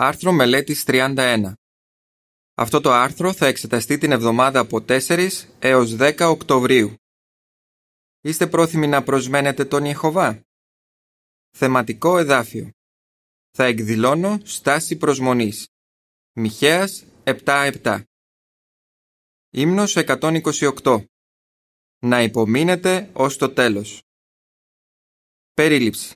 Άρθρο μελέτης 31. Αυτό το άρθρο θα εξεταστεί την εβδομάδα από 4 έως 10 Οκτωβρίου. Είστε πρόθυμοι να προσμένετε τον Ιεχωβά; Θεματικό εδάφιο. Θα εκδηλώνω στάση προσμονής. Μιχαίας 7-7. Ύμνος 128. Να υπομείνετε ως το τέλος. Περίληψη.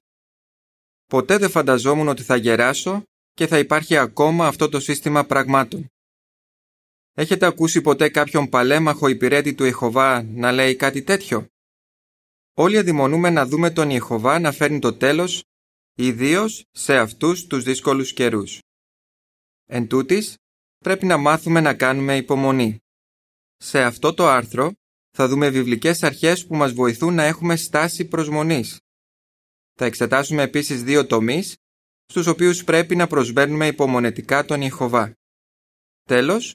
Ποτέ δεν φανταζόμουν ότι θα γεράσω και θα υπάρχει ακόμα αυτό το σύστημα πραγμάτων. Έχετε ακούσει ποτέ κάποιον παλέμαχο υπηρέτη του Ιεχωβά να λέει κάτι τέτοιο; Όλοι αδειμονούμε να δούμε τον Ιεχωβά να φέρνει το τέλος, ιδίως σε αυτούς τους δύσκολους καιρούς. Εν τούτης, πρέπει να μάθουμε να κάνουμε υπομονή. Σε αυτό το άρθρο θα δούμε βιβλικές αρχές που μας βοηθούν να έχουμε στάση προσμονής. Θα εξετάσουμε επίσης δύο τομείς στους οποίους πρέπει να προσβαίνουμε υπομονετικά τον Ιεχωβά. Τέλος,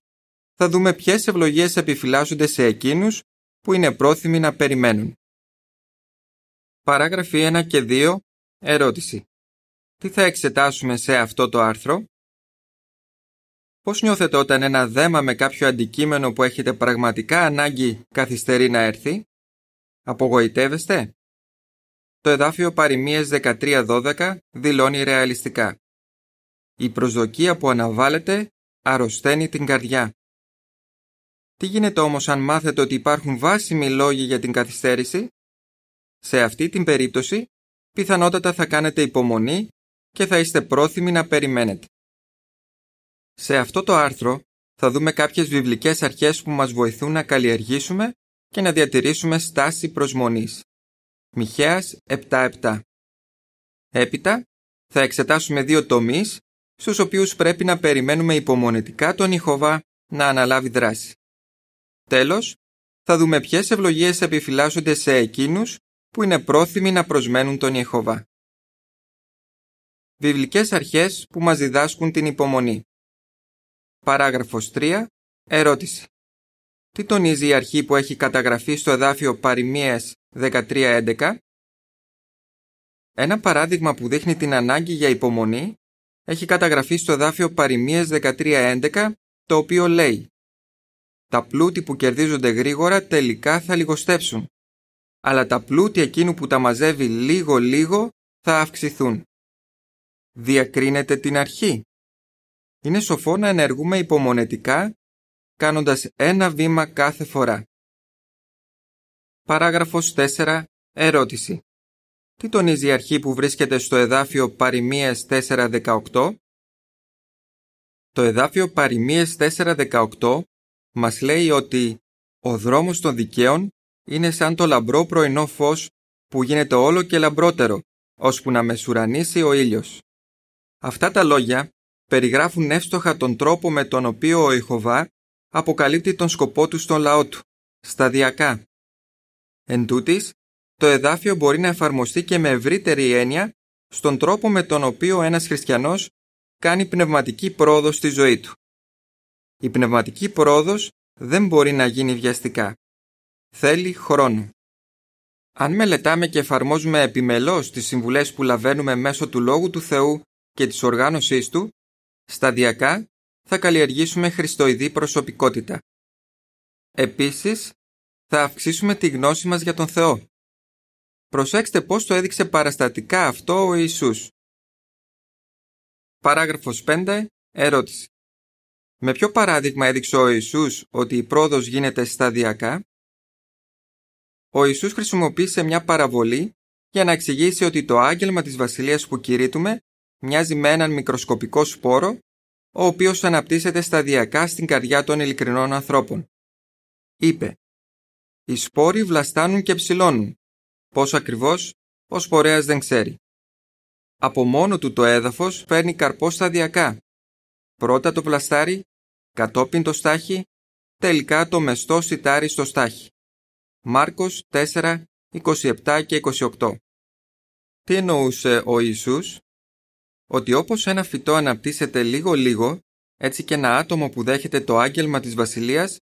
θα δούμε ποιες ευλογίες επιφυλάσσονται σε εκείνους που είναι πρόθυμοι να περιμένουν. Παράγραφοι 1 και 2. Ερώτηση. Τι θα εξετάσουμε σε αυτό το άρθρο; Πώς νιώθετε όταν ένα δέμα με κάποιο αντικείμενο που έχετε πραγματικά ανάγκη καθυστερεί να έρθει; Απογοητεύεστε; Το εδάφιο παροιμίες 13-12 δηλώνει ρεαλιστικά. Η προσδοκία που αναβάλλεται αρρωσταίνει την καρδιά. Τι γίνεται όμως αν μάθετε ότι υπάρχουν βάσιμοι λόγοι για την καθυστέρηση; Σε αυτή την περίπτωση, πιθανότατα θα κάνετε υπομονή και θα είστε πρόθυμοι να περιμένετε. Σε αυτό το άρθρο θα δούμε κάποιες βιβλικές αρχές που μας βοηθούν να καλλιεργήσουμε και να διατηρήσουμε στάση προσμονής. Μιχαίας 7-7 Έπειτα, θα εξετάσουμε δύο τομείς στους οποίους πρέπει να περιμένουμε υπομονετικά τον Ιχωβά να αναλάβει δράση. Τέλος, θα δούμε ποιες ευλογίες επιφυλάσσονται σε εκείνους που είναι πρόθυμοι να προσμένουν τον Ιεχωβά. Βιβλικές αρχές που μας διδάσκουν την υπομονή. Παράγραφος 3. Ερώτηση. Τι τονίζει η αρχή που έχει καταγραφεί στο εδάφιο Παριμίες 13.11? Ένα παράδειγμα που δείχνει την ανάγκη για υπομονή έχει καταγραφεί στο εδάφιο Παριμίες 13.11 το οποίο λέει «Τα πλούτη που κερδίζονται γρήγορα τελικά θα λιγοστέψουν, αλλά τα πλούτη εκείνου που τα μαζεύει λίγο-λίγο θα αυξηθούν». Διακρίνεται την αρχή. Είναι σοφό να ενεργούμε υπομονετικά κάνοντας ένα βήμα κάθε φορά. Παράγραφος 4. Ερώτηση. Τι τονίζει η αρχή που βρίσκεται στο εδάφιο Παριμίες 4.18? Το εδάφιο Παριμίες 4.18 μας λέει ότι «Ο δρόμος των δικαίων είναι σαν το λαμπρό πρωινό φως που γίνεται όλο και λαμπρότερο, ώσπου να μεσουρανίσει ο ήλιος». Αυτά τα λόγια περιγράφουν εύστοχα τον τρόπο με τον οποίο ο Ιχωβά αποκαλύπτει τον σκοπό του στον λαό του, σταδιακά. Εν τούτης, το εδάφιο μπορεί να εφαρμοστεί και με ευρύτερη έννοια στον τρόπο με τον οποίο ένας χριστιανός κάνει πνευματική πρόοδο στη ζωή του. Η πνευματική πρόοδος δεν μπορεί να γίνει βιαστικά. Θέλει χρόνο. Αν μελετάμε και εφαρμόζουμε επιμελώς τις συμβουλές που λαβαίνουμε μέσω του Λόγου του Θεού και της οργάνωσής Του, σταδιακά θα καλλιεργήσουμε χριστοειδή προσωπικότητα. Επίσης, θα αυξήσουμε τη γνώση μας για τον Θεό. Προσέξτε πώς το έδειξε παραστατικά αυτό ο Ιησούς. Παράγραφος 5. Ερώτηση. Με ποιο παράδειγμα έδειξε ο Ιησούς ότι η πρόοδος γίνεται σταδιακά; Ο Ιησούς χρησιμοποίησε μια παραβολή για να εξηγήσει ότι το άγγελμα της βασιλείας που κηρύττουμε μοιάζει με έναν μικροσκοπικό σπόρο ο οποίος αναπτύσσεται σταδιακά στην καρδιά των ειλικρινών ανθρώπων. Είπε «Οι σπόροι βλαστάνουν και ψηλώνουν. Πώς ακριβώς, ο σπορέας δεν ξέρει. Από μόνο του το έδαφος φέρνει καρπό σταδιακά. Πρώτα το βλαστάρι, κατόπιν το στάχι, τελικά το μεστό σιτάρι στο στάχι. Μάρκος 4, 27 και 28 Τι εννοούσε ο Ιησούς; Ότι όπως ένα φυτό αναπτύσσεται λίγο-λίγο, έτσι και ένα άτομο που δέχεται το άγγελμα της βασιλείας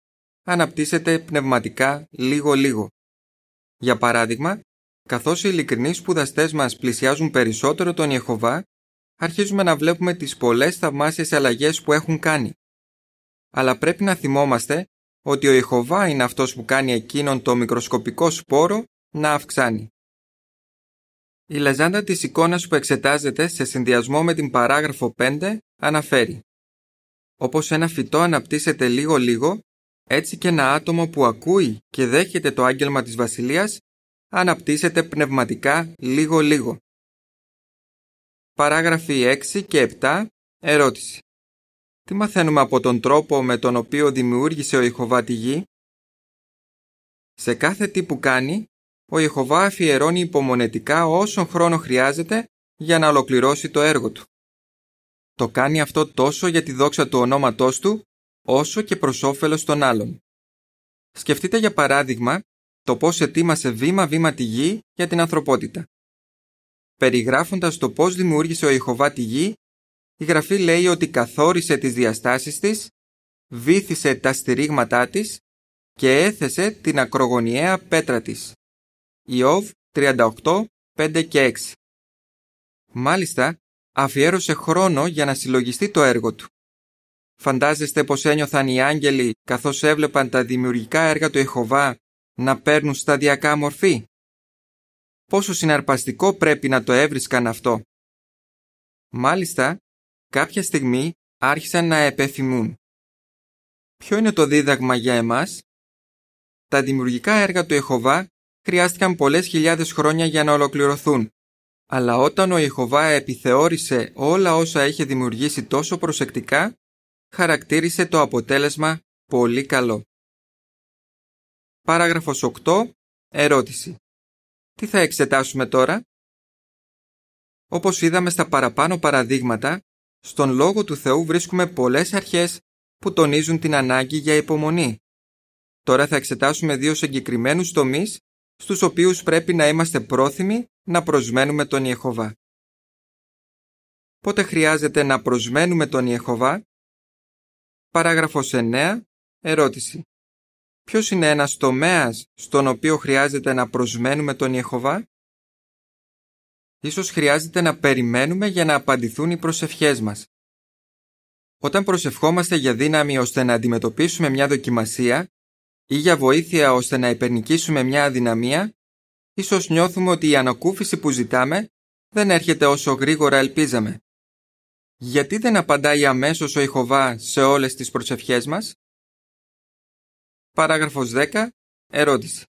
αναπτύσσεται πνευματικά λίγο-λίγο. Για παράδειγμα, καθώς οι ειλικρινείς σπουδαστές μας πλησιάζουν περισσότερο τον Ιεχωβά, αρχίζουμε να βλέπουμε τις πολλές θαυμάσιες αλλαγές που έχουν κάνει. Αλλά πρέπει να θυμόμαστε ότι ο Ιεχωβά είναι αυτός που κάνει εκείνον το μικροσκοπικό σπόρο να αυξάνει. Η λεζάντα της εικόνας που εξετάζεται σε συνδυασμό με την παράγραφο 5 αναφέρει «Όπως ένα φυτό αναπτύσσεται λίγο-λίγο, έτσι και ένα άτομο που ακούει και δέχεται το άγγελμα της Βασιλείας αναπτύσσεται πνευματικά λίγο-λίγο». Παράγραφοι 6 και 7 Ερώτηση Τι μαθαίνουμε από τον τρόπο με τον οποίο δημιούργησε ο Ιχωβά τη γη; Σε κάθε τι που κάνει, ο Ιεχωβά αφιερώνει υπομονετικά όσον χρόνο χρειάζεται για να ολοκληρώσει το έργο του. Το κάνει αυτό τόσο για τη δόξα του ονόματός του, όσο και προς όφελος των άλλων. Σκεφτείτε για παράδειγμα το πώς ετοίμασε βήμα-βήμα τη γη για την ανθρωπότητα. Περιγράφοντας το πώς δημιούργησε ο Ιεχωβά τη γη, η Γραφή λέει ότι καθόρισε τις διαστάσεις της, βήθησε τα στηρίγματά της και έθεσε την ακρογωνιαία πέτρα της. Ιώβ 38, 5 και 6. Μάλιστα, αφιέρωσε χρόνο για να συλλογιστεί το έργο του. Φαντάζεστε πως ένιωθαν οι άγγελοι καθώς έβλεπαν τα δημιουργικά έργα του Εχωβά να παίρνουν σταδιακά μορφή; Πόσο συναρπαστικό πρέπει να το έβρισκαν αυτό. Μάλιστα, κάποια στιγμή άρχισαν να επεφημούν. Ποιο είναι το δίδαγμα για εμάς; Τα δημιουργικά έργα του Εχωβά χρειάστηκαν πολλές χιλιάδες χρόνια για να ολοκληρωθούν. Αλλά όταν ο Ιεχωβά επιθεώρησε όλα όσα είχε δημιουργήσει τόσο προσεκτικά, χαρακτήρισε το αποτέλεσμα πολύ καλό. Παράγραφος 8. Ερώτηση. Τι θα εξετάσουμε τώρα; Όπως είδαμε στα παραπάνω παραδείγματα, στον Λόγο του Θεού βρίσκουμε πολλές αρχές που τονίζουν την ανάγκη για υπομονή. Τώρα θα εξετάσουμε δύο συγκεκριμένους τομείς στους οποίους πρέπει να είμαστε πρόθυμοι να προσμένουμε τον Ιεχωβά. Πότε χρειάζεται να προσμένουμε τον Ιεχωβά; Παράγραφος 9. Ερώτηση. Ποιος είναι ένας τομέας στον οποίο χρειάζεται να προσμένουμε τον Ιεχωβά; Ίσως χρειάζεται να περιμένουμε για να απαντηθούν οι προσευχές μας. Όταν προσευχόμαστε για δύναμη ώστε να αντιμετωπίσουμε μια δοκιμασία, ή για βοήθεια ώστε να υπερνικήσουμε μια αδυναμία, ίσως νιώθουμε ότι η ανακούφιση που ζητάμε δεν έρχεται όσο γρήγορα ελπίζαμε. Γιατί δεν απαντάει αμέσως ο Ιχωβά σε όλες τις προσευχές μας; Παράγραφος 10. Ερώτηση.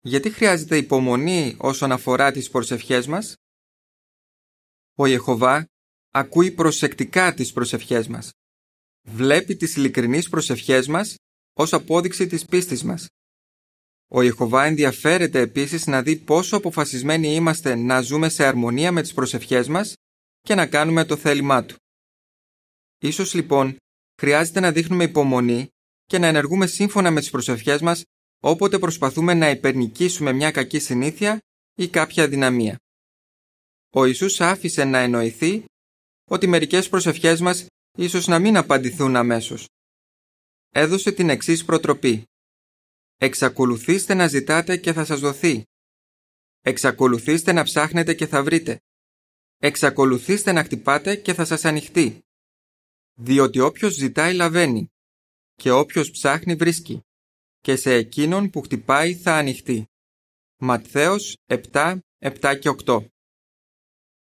Γιατί χρειάζεται υπομονή όσον αφορά τις προσευχές μας; Ο Ιεχωβά ακούει προσεκτικά τις προσευχές μας. Βλέπει τις ειλικρινείς προσευχές μας ως απόδειξη της πίστης μας. Ο Ιεχωβά ενδιαφέρεται επίσης να δει πόσο αποφασισμένοι είμαστε να ζούμε σε αρμονία με τις προσευχές μας και να κάνουμε το θέλημά Του. Ίσως λοιπόν χρειάζεται να δείχνουμε υπομονή και να ενεργούμε σύμφωνα με τις προσευχές μας όποτε προσπαθούμε να υπερνικήσουμε μια κακή συνήθεια ή κάποια δυναμία. Ο Ιησούς άφησε να εννοηθεί ότι μερικές προσευχές μας ίσως να μην απαντηθούν αμέσως έδωσε την εξής προτροπή. Εξακολουθήστε να ζητάτε και θα σας δοθεί. Εξακολουθήστε να ψάχνετε και θα βρείτε. Εξακολουθήστε να χτυπάτε και θα σας ανοιχτεί. Διότι όποιος ζητάει λαβαίνει και όποιος ψάχνει βρίσκει και σε εκείνον που χτυπάει θα ανοιχτεί. Ματθαίος 7, 7 και 8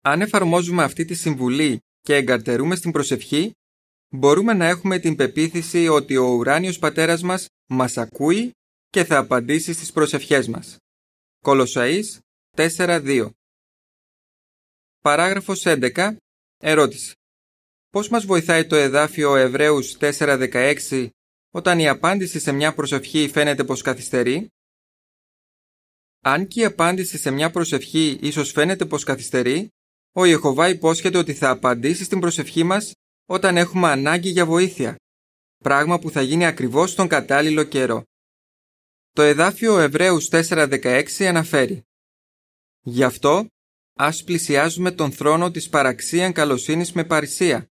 Αν εφαρμόζουμε αυτή τη συμβουλή και εγκαρτερούμε στην προσευχή, μπορούμε να έχουμε την πεποίθηση ότι ο ουράνιος πατέρας μας μας ακούει και θα απαντήσει στις προσευχές μας. Κολοσσαΐς 4.2 Παράγραφος 11. Ερώτηση. Πώς μας βοηθάει το εδάφιο Εβραίους 4.16 όταν η απάντηση σε μια προσευχή φαίνεται πως καθυστερεί; Αν και η απάντηση σε μια προσευχή ίσως φαίνεται πως καθυστερεί, ο Ιεχωβά υπόσχεται ότι θα απαντήσει στην προσευχή μας όταν έχουμε ανάγκη για βοήθεια, πράγμα που θα γίνει ακριβώς στον κατάλληλο καιρό. Το εδάφιο Εβραίους 4.16 αναφέρει «Γι' αυτό ας πλησιάζουμε τον θρόνο της παραξίαν καλοσύνης με παρησία,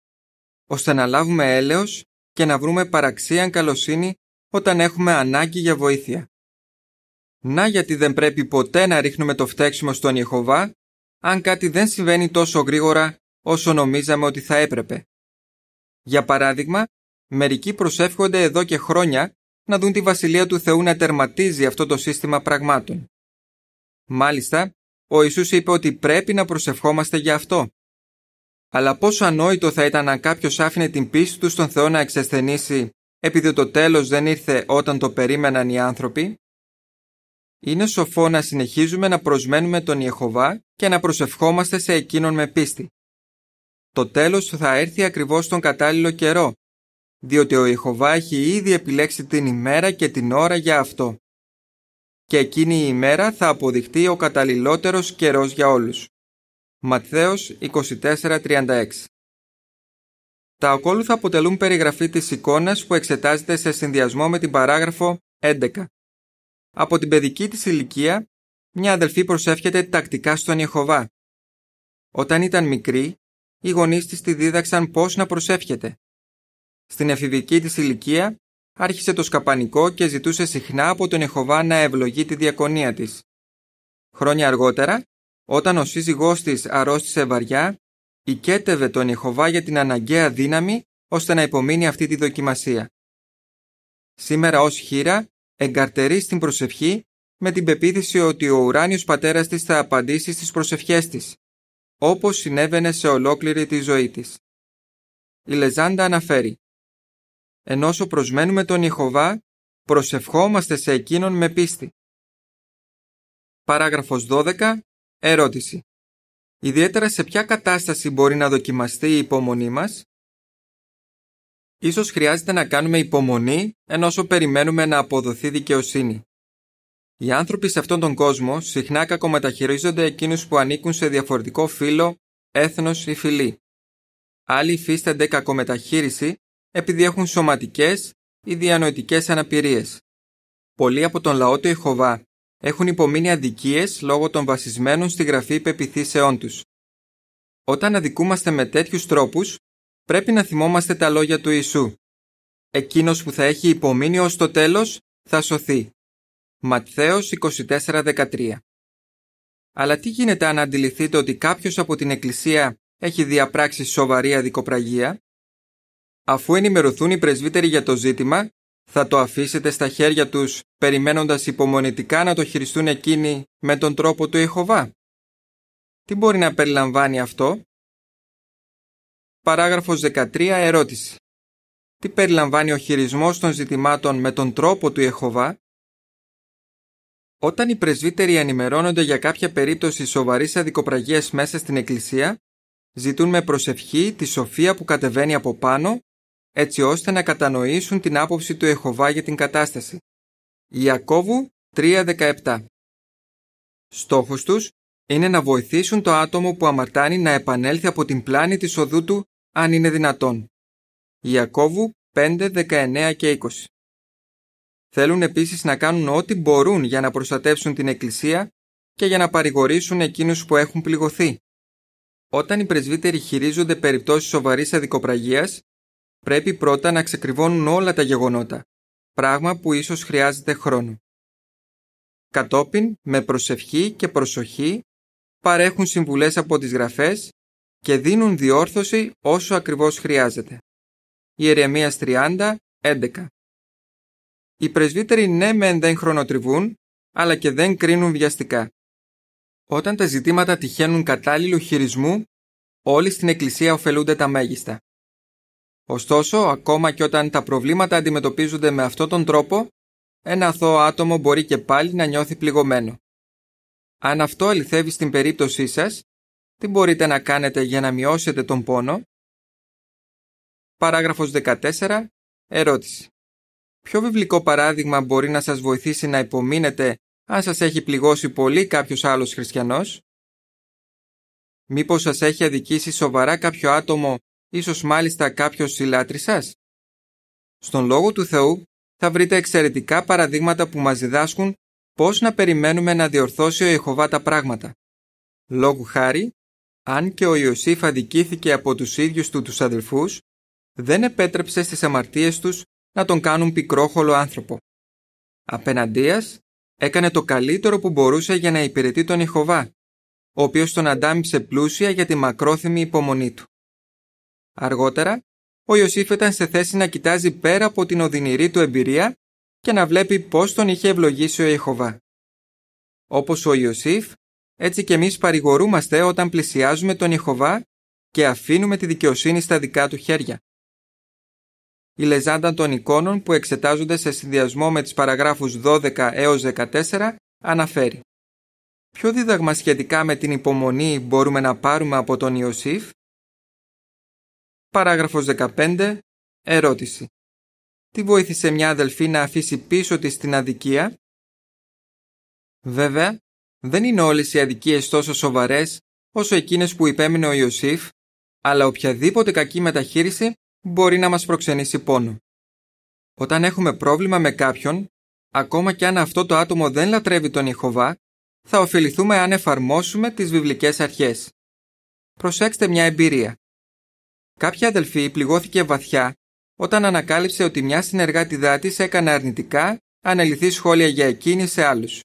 ώστε να λάβουμε έλεος και να βρούμε παραξίαν καλοσύνη όταν έχουμε ανάγκη για βοήθεια. Να γιατί δεν πρέπει ποτέ να ρίχνουμε το φταίξιμο στον Ιεχωβά, αν κάτι δεν συμβαίνει τόσο γρήγορα όσο νομίζαμε ότι θα έπρεπε. Για παράδειγμα, μερικοί προσεύχονται εδώ και χρόνια να δουν τη Βασιλεία του Θεού να τερματίζει αυτό το σύστημα πραγμάτων. Μάλιστα, ο Ιησούς είπε ότι πρέπει να προσευχόμαστε για αυτό. Αλλά πόσο ανόητο θα ήταν αν κάποιος άφηνε την πίστη του στον Θεό να εξασθενήσει επειδή το τέλος δεν ήρθε όταν το περίμεναν οι άνθρωποι; Είναι σοφό να συνεχίζουμε να προσμένουμε τον Ιεχωβά και να προσευχόμαστε σε εκείνον με πίστη. Το τέλος θα έρθει ακριβώς τον κατάλληλο καιρό, διότι ο Ιεχωβά έχει ήδη επιλέξει την ημέρα και την ώρα για αυτό. Και εκείνη η ημέρα θα αποδειχτεί ο καταλληλότερος καιρός για όλους. Ματθαίος 24.36 Τα ακόλουθα αποτελούν περιγραφή της εικόνας που εξετάζεται σε συνδυασμό με την παράγραφο 11. Από την παιδική της ηλικία, μια αδελφή προσεύχεται τακτικά στον Ιεχωβά. Όταν ήταν μικρή, οι γονείς της τη δίδαξαν πώς να προσεύχεται. Στην εφηβική της ηλικία, άρχισε το σκαπανικό και ζητούσε συχνά από τον Ιεχωβά να ευλογεί τη διακονία της. Χρόνια αργότερα, όταν ο σύζυγός της αρρώστησε βαριά, οικέτευε τον Ιεχωβά για την αναγκαία δύναμη ώστε να υπομείνει αυτή τη δοκιμασία. Σήμερα ως χείρα εγκαρτερεί στην προσευχή με την πεποίθηση ότι ο ουράνιος πατέρας της θα απαντήσει στις προσευχές της, όπως συνέβαινε σε ολόκληρη τη ζωή της. Η Λεζάντα αναφέρει «Ενώ όσο προσμένουμε τον Ιεχωβά, προσευχόμαστε σε Εκείνον με πίστη». Παράγραφος 12. Ερώτηση. Ιδιαίτερα σε ποια κατάσταση μπορεί να δοκιμαστεί η υπομονή μας; Ίσως χρειάζεται να κάνουμε υπομονή ενώ όσο περιμένουμε να αποδοθεί δικαιοσύνη. Οι άνθρωποι σε αυτόν τον κόσμο συχνά κακομεταχειρίζονται εκείνους που ανήκουν σε διαφορετικό φύlo, έθνος ή φυλή. Άλλοι υφίστανται κακομεταχείριση επειδή έχουν σωματικές ή διανοητικές αναπηρίες. Πολλοί από τον λαό του Ιχωβά έχουν υπομείνει αδικίες λόγω των βασισμένων στη γραφή πεπιθήσεών τους. Όταν αδικούμαστε με τέτοιους τρόπους, πρέπει να θυμόμαστε τα λόγια του Ιησού. Εκείνος που θα έχει υπομείνει ως το τέλος θα σωθεί. Ματθαίος 24-13 Αλλά τι γίνεται αν αντιληφθείτε ότι κάποιος από την Εκκλησία έχει διαπράξει σοβαρή αδικοπραγία; Αφού ενημερωθούν οι πρεσβύτεροι για το ζήτημα, θα το αφήσετε στα χέρια τους περιμένοντας υπομονητικά να το χειριστούν εκείνοι με τον τρόπο του Ιεχωβά. Τι μπορεί να περιλαμβάνει αυτό; Παράγραφος 13 ερώτηση. Τι περιλαμβάνει ο χειρισμός των ζητημάτων με τον τρόπο του Ιεχωβά; Όταν οι πρεσβύτεροι ενημερώνονται για κάποια περίπτωση σοβαρής αδικοπραγίας μέσα στην Εκκλησία, ζητούν με προσευχή τη σοφία που κατεβαίνει από πάνω, έτσι ώστε να κατανοήσουν την άποψη του Ιεχωβά για την κατάσταση. Ιακώβου 3.17 Στόχος τους είναι να βοηθήσουν το άτομο που αμαρτάνει να επανέλθει από την πλάνη της οδού του αν είναι δυνατόν. Ιακώβου 5, 19 και 20 Θέλουν επίσης να κάνουν ό,τι μπορούν για να προστατεύσουν την Εκκλησία και για να παρηγορήσουν εκείνους που έχουν πληγωθεί. Όταν οι πρεσβύτεροι χειρίζονται περιπτώσεις σοβαρής αδικοπραγίας, πρέπει πρώτα να ξεκριβώνουν όλα τα γεγονότα, πράγμα που ίσως χρειάζεται χρόνο. Κατόπιν, με προσευχή και προσοχή, παρέχουν συμβουλές από τις γραφές και δίνουν διόρθωση όσο ακριβώς χρειάζεται. Ιερεμίας 30, 11 Οι πρεσβύτεροι ναι μεν δεν χρονοτριβούν, αλλά και δεν κρίνουν βιαστικά. Όταν τα ζητήματα τυχαίνουν κατάλληλου χειρισμού, όλοι στην Εκκλησία ωφελούνται τα μέγιστα. Ωστόσο, ακόμα και όταν τα προβλήματα αντιμετωπίζονται με αυτόν τον τρόπο, ένα αθώο άτομο μπορεί και πάλι να νιώθει πληγωμένο. Αν αυτό αληθεύει στην περίπτωσή σας, τι μπορείτε να κάνετε για να μειώσετε τον πόνο; Παράγραφος 14. Ερώτηση. Ποιο βιβλικό παράδειγμα μπορεί να σας βοηθήσει να υπομείνετε αν σας έχει πληγώσει πολύ κάποιος άλλος χριστιανός; Μήπως σας έχει αδικήσει σοβαρά κάποιο άτομο, ίσως μάλιστα κάποιος συλλάτρης σας; Στον Λόγο του Θεού θα βρείτε εξαιρετικά παραδείγματα που μας διδάσκουν πώς να περιμένουμε να διορθώσει ο Ιεχωβά τα πράγματα. Λόγου χάρη, αν και ο Ιωσήφ αδικήθηκε από τους ίδιους του τους αδελφούς, δεν επέτρεψε στις αμαρτίες τους να τον κάνουν πικρόχολο άνθρωπο. Απέναντίας, έκανε το καλύτερο που μπορούσε για να υπηρετεί τον Ιχωβά ο οποίος τον αντάμιψε πλούσια για τη μακρόθυμη υπομονή του. Αργότερα, ο Ιωσήφ ήταν σε θέση να κοιτάζει πέρα από την οδυνηρή του εμπειρία και να βλέπει πώς τον είχε ευλογήσει ο Ιεχωβά. Όπως ο Ιωσήφ, έτσι και εμείς παρηγορούμαστε όταν πλησιάζουμε τον Ιεχωβά και αφήνουμε τη δικαιοσύνη στα δικά του χέρια. Η λεζάντα των εικόνων που εξετάζονται σε συνδυασμό με τις παραγράφους 12 έως 14 αναφέρει Ποιο δίδαγμα σχετικά με την υπομονή μπορούμε να πάρουμε από τον Ιωσήφ; Παράγραφος 15. Ερώτηση. Τι βοήθησε μια αδελφή να αφήσει πίσω της την αδικία; Βέβαια, δεν είναι όλες οι αδικίες τόσο σοβαρές όσο εκείνες που υπέμεινε ο Ιωσήφ, αλλά οποιαδήποτε κακή μεταχείριση μπορεί να μας προξενήσει πόνο. Όταν έχουμε πρόβλημα με κάποιον, ακόμα και αν αυτό το άτομο δεν λατρεύει τον Ιεχωβά, θα ωφεληθούμε αν εφαρμόσουμε τις βιβλικές αρχές. Προσέξτε μια εμπειρία. Κάποια αδελφή πληγώθηκε βαθιά όταν ανακάλυψε ότι μια συνεργάτη της έκανε αρνητικά αναλυθεί σχόλια για εκείνη σε άλλους.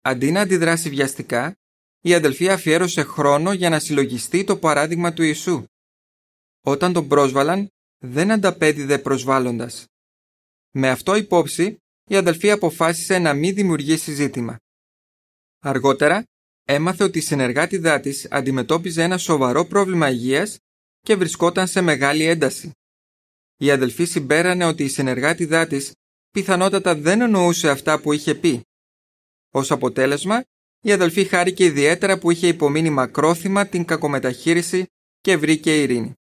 Αντί να αντιδράσει βιαστικά, η αδελφή αφιέρωσε χρόνο για να συλλογιστεί το παράδειγμα του Ιησού. Όταν τον πρόσβαλαν, δεν ανταπέδιδε προσβάλλοντας. Με αυτό υπόψη, η αδελφή αποφάσισε να μην δημιουργήσει ζήτημα. Αργότερα, έμαθε ότι η συνεργάτηδά της αντιμετώπιζε ένα σοβαρό πρόβλημα υγείας και βρισκόταν σε μεγάλη ένταση. Η αδελφή συμπέρανε ότι η συνεργάτηδά της πιθανότατα δεν εννοούσε αυτά που είχε πει. Ως αποτέλεσμα, η αδελφή χάρηκε ιδιαίτερα που είχε υπομείνει μακρόθυμα την κακομεταχείριση και βρήκε ειρήνη.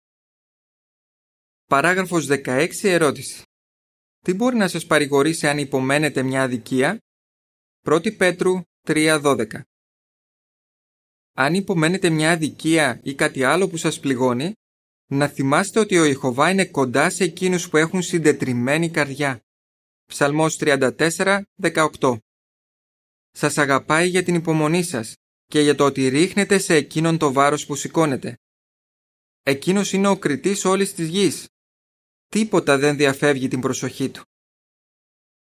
Παράγραφος 16 ερώτηση. Τι μπορεί να σας παρηγορήσει αν υπομένετε μια αδικία; 1 Πέτρου 3.12 Αν υπομένετε μια αδικία ή κάτι άλλο που σας πληγώνει, να θυμάστε ότι ο Ιχωβά είναι κοντά σε εκείνους που έχουν συντετριμένη καρδιά. Ψαλμός 34.18 Σας αγαπάει για την υπομονή σας και για το ότι ρίχνετε σε εκείνον το βάρος που σηκώνετε. Εκείνος είναι ο κριτής όλης της γης. Τίποτα δεν διαφεύγει την προσοχή του.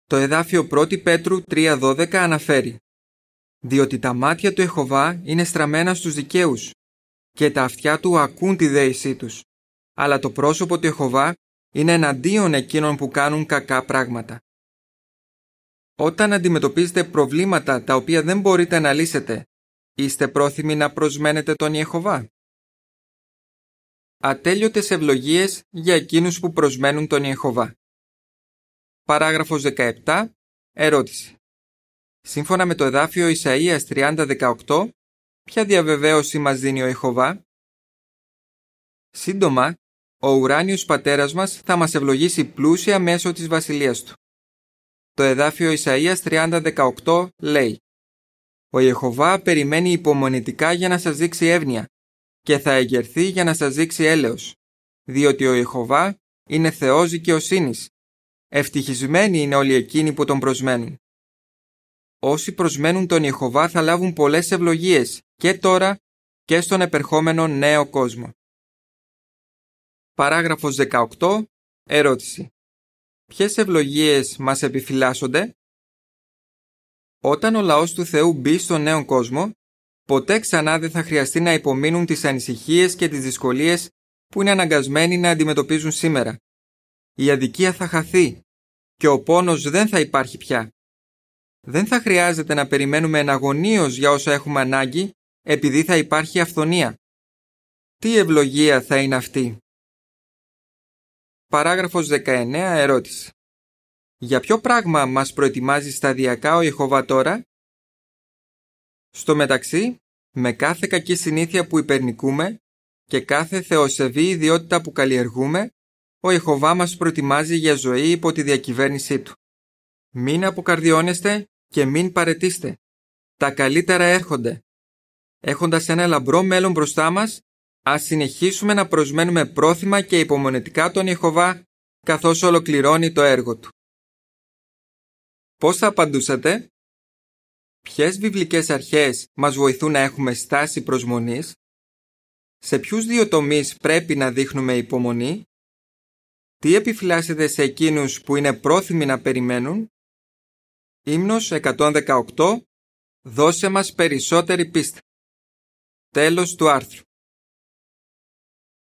Το εδάφιο 1 Πέτρου 3.12 αναφέρει «Διότι τα μάτια του Εχωβά είναι στραμμένα στους δικαίους και τα αυτιά του ακούν τη δέησή τους, αλλά το πρόσωπο του Εχωβά είναι εναντίον εκείνων που κάνουν κακά πράγματα». Όταν αντιμετωπίζετε προβλήματα τα οποία δεν μπορείτε να λύσετε, είστε πρόθυμοι να προσμένετε τον Ιεχωβά. Ατέλειωτες ευλογίες για εκείνους που προσμένουν τον Ιεχωβά. Παράγραφος 17. Ερώτηση. Σύμφωνα με το εδάφιο Ισαΐας 30-18, ποια διαβεβαίωση μας δίνει ο Ιεχωβά; Σύντομα, ο ουράνιος πατέρας μας θα μας ευλογήσει πλούσια μέσω της βασιλείας του. Το εδάφιο Ισαΐας 30-18 λέει «Ο Ιεχωβά περιμένει υπομονητικά για να σας δείξει εύνοια και θα εγερθεί για να σας δείξει έλεος, διότι ο Ιεχωβά είναι Θεός δικαιοσύνης. Ευτυχισμένοι είναι όλοι εκείνοι που τον προσμένουν. Όσοι προσμένουν τον Ιεχωβά θα λάβουν πολλές ευλογίες και τώρα και στον επερχόμενο νέο κόσμο. Παράγραφος 18. Ερώτηση. Ποιες ευλογίες μας επιφυλάσσονται; Όταν ο λαός του Θεού μπει στον νέο κόσμο, ποτέ ξανά δεν θα χρειαστεί να υπομείνουν τις ανησυχίες και τις δυσκολίες που είναι αναγκασμένοι να αντιμετωπίζουν σήμερα. Η αδικία θα χαθεί και ο πόνος δεν θα υπάρχει πια. Δεν θα χρειάζεται να περιμένουμε εναγωνίως για όσα έχουμε ανάγκη επειδή θα υπάρχει αυθονία. Τι ευλογία θα είναι αυτή. Παράγραφος 19 ερώτηση. Για ποιο πράγμα μας προετοιμάζει σταδιακά ο Ιεχωβά τώρα; Στο μεταξύ, με κάθε κακή συνήθεια που υπερνικούμε και κάθε θεοσεβή ιδιότητα που καλλιεργούμε, ο Ιεχωβά μας προετοιμάζει για ζωή υπό τη διακυβέρνησή Του. Μην αποκαρδιώνεστε και μην παρετήστε. Τα καλύτερα έρχονται. Έχοντας ένα λαμπρό μέλλον μπροστά μας, ας συνεχίσουμε να προσμένουμε πρόθυμα και υπομονετικά τον Ιεχωβά καθώς ολοκληρώνει το έργο Του. Πώς θα απαντούσατε; Ποιες βιβλικές αρχές μας βοηθούν να έχουμε στάση προσμονής; Σε ποιους δύο τομείς πρέπει να δείχνουμε υπομονή; Τι επιφυλάσσεται σε εκείνους που είναι πρόθυμοι να περιμένουν; Ύμνος 118 Δώσε μας περισσότερη πίστη. Τέλος του άρθρου.